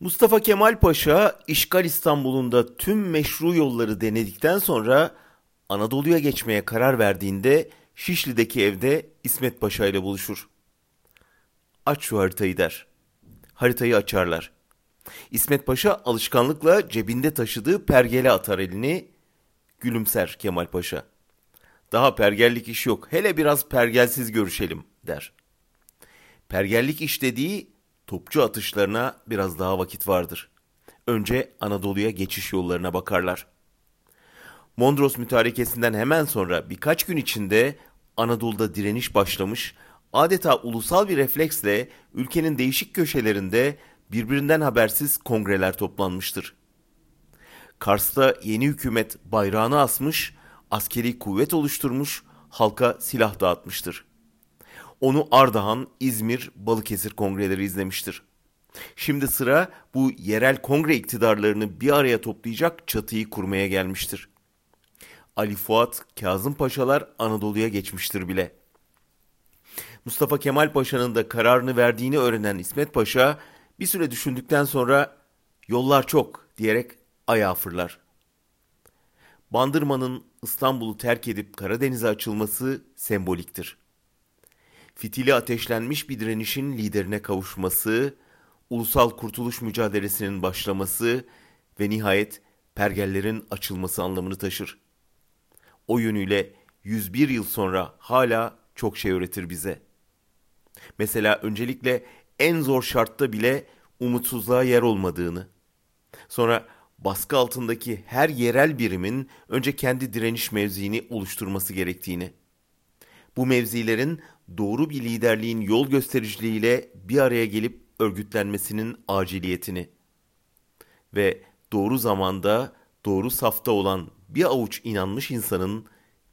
Mustafa Kemal Paşa işgal İstanbul'unda tüm meşru yolları denedikten sonra Anadolu'ya geçmeye karar verdiğinde Şişli'deki evde İsmet Paşa ile buluşur. Aç şu haritayı der. Haritayı açarlar. İsmet Paşa alışkanlıkla cebinde taşıdığı pergele atar elini. Gülümser Kemal Paşa. Daha pergellik iş yok. Hele biraz pergelsiz görüşelim der. Pergellik iş dediği topçu atışlarına biraz daha vakit vardır. Önce Anadolu'ya geçiş yollarına bakarlar. Mondros mütarekesinden hemen sonra birkaç gün içinde Anadolu'da direniş başlamış, adeta ulusal bir refleksle ülkenin değişik köşelerinde birbirinden habersiz kongreler toplanmıştır. Kars'ta yeni hükümet bayrağını asmış, askeri kuvvet oluşturmuş, halka silah dağıtmıştır. Onu Ardahan, İzmir, Balıkesir kongreleri izlemiştir. Şimdi sıra bu yerel kongre iktidarlarını bir araya toplayacak çatıyı kurmaya gelmiştir. Ali Fuat, Kazım Paşalar Anadolu'ya geçmiştir bile. Mustafa Kemal Paşa'nın da kararını verdiğini öğrenen İsmet Paşa bir süre düşündükten sonra yollar çok diyerek ayağa fırlar. Bandırma'nın İstanbul'u terk edip Karadeniz'e açılması semboliktir. Fitili ateşlenmiş bir direnişin liderine kavuşması, ulusal kurtuluş mücadelesinin başlaması ve nihayet pergellerin açılması anlamını taşır. O yönüyle 101 yıl sonra hala çok şey öğretir bize. Mesela öncelikle en zor şartta bile umutsuzluğa yer olmadığını, sonra baskı altındaki her yerel birimin önce kendi direniş mevziini oluşturması gerektiğini, bu mevzilerin doğru bir liderliğin yol göstericiliğiyle bir araya gelip örgütlenmesinin aciliyetini ve doğru zamanda doğru safta olan bir avuç inanmış insanın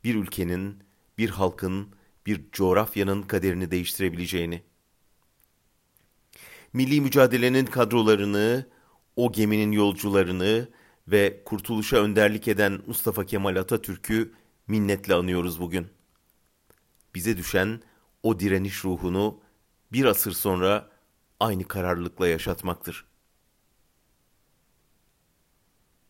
bir ülkenin, bir halkın, bir coğrafyanın kaderini değiştirebileceğini. Milli mücadelenin kadrolarını, o geminin yolcularını ve kurtuluşa önderlik eden Mustafa Kemal Atatürk'ü minnetle anıyoruz bugün. Bize düşen o direniş ruhunu bir asır sonra aynı kararlılıkla yaşatmaktır.''